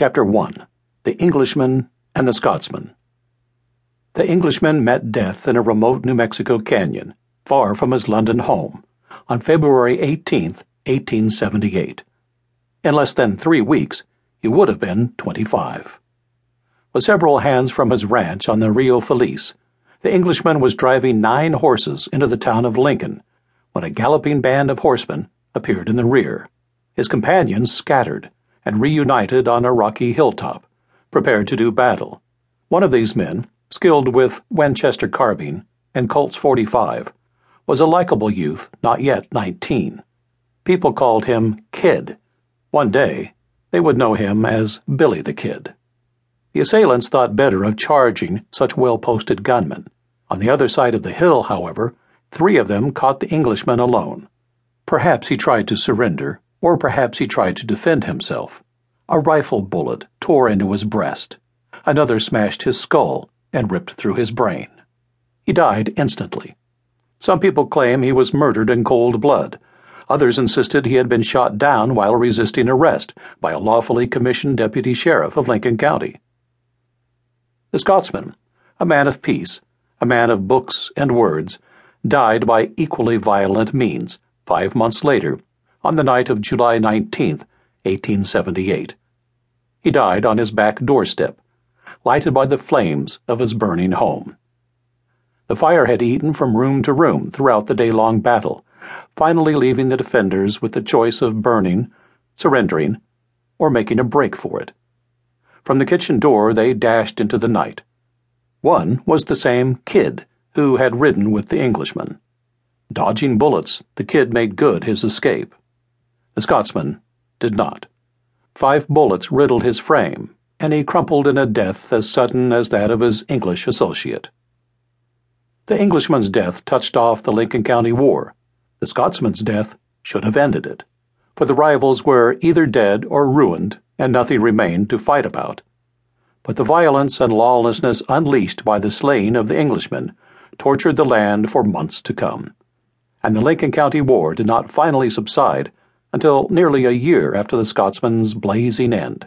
Chapter 1 The Englishman and the Scotsman. The Englishman met death in a remote New Mexico canyon, far from his London home, on February 18, 1878. In less than three weeks, he would have been 25. With several hands from his ranch on the Rio Feliz, the Englishman was driving nine horses into the town of Lincoln when a galloping band of horsemen appeared in the rear. His companions scattered and reunited on a rocky hilltop, prepared to do battle. One of these men, skilled with Winchester carbine and Colt's 45, was a likable youth not yet 19. People called him Kid. One day, they would know him as Billy the Kid. The assailants thought better of charging such well posted gunmen. On the other side of the hill, however, three of them caught the Englishman alone. Perhaps he tried to surrender, or perhaps he tried to defend himself. A rifle bullet tore into his breast. Another smashed his skull and ripped through his brain. He died instantly. Some people claim he was murdered in cold blood. Others insisted he had been shot down while resisting arrest by a lawfully commissioned deputy sheriff of Lincoln County. The Scotsman, a man of peace, a man of books and words, died by equally violent means five months later on the night of July 19, 1878. He died on his back doorstep, lighted by the flames of his burning home. The fire had eaten from room to room throughout the day long battle, finally leaving the defenders with the choice of burning, surrendering, or making a break for it. From the kitchen door they dashed into the night. One was the same kid who had ridden with the Englishman. Dodging bullets, the kid made good his escape. The Scotsman did not. Five bullets riddled his frame, and he crumpled in a death as sudden as that of his English associate. The Englishman's death touched off the Lincoln County War. The Scotsman's death should have ended it, for the rivals were either dead or ruined, and nothing remained to fight about. But the violence and lawlessness unleashed by the slaying of the Englishman tortured the land for months to come, and the Lincoln County War did not finally subside until nearly a year after the Scotsman's blazing end.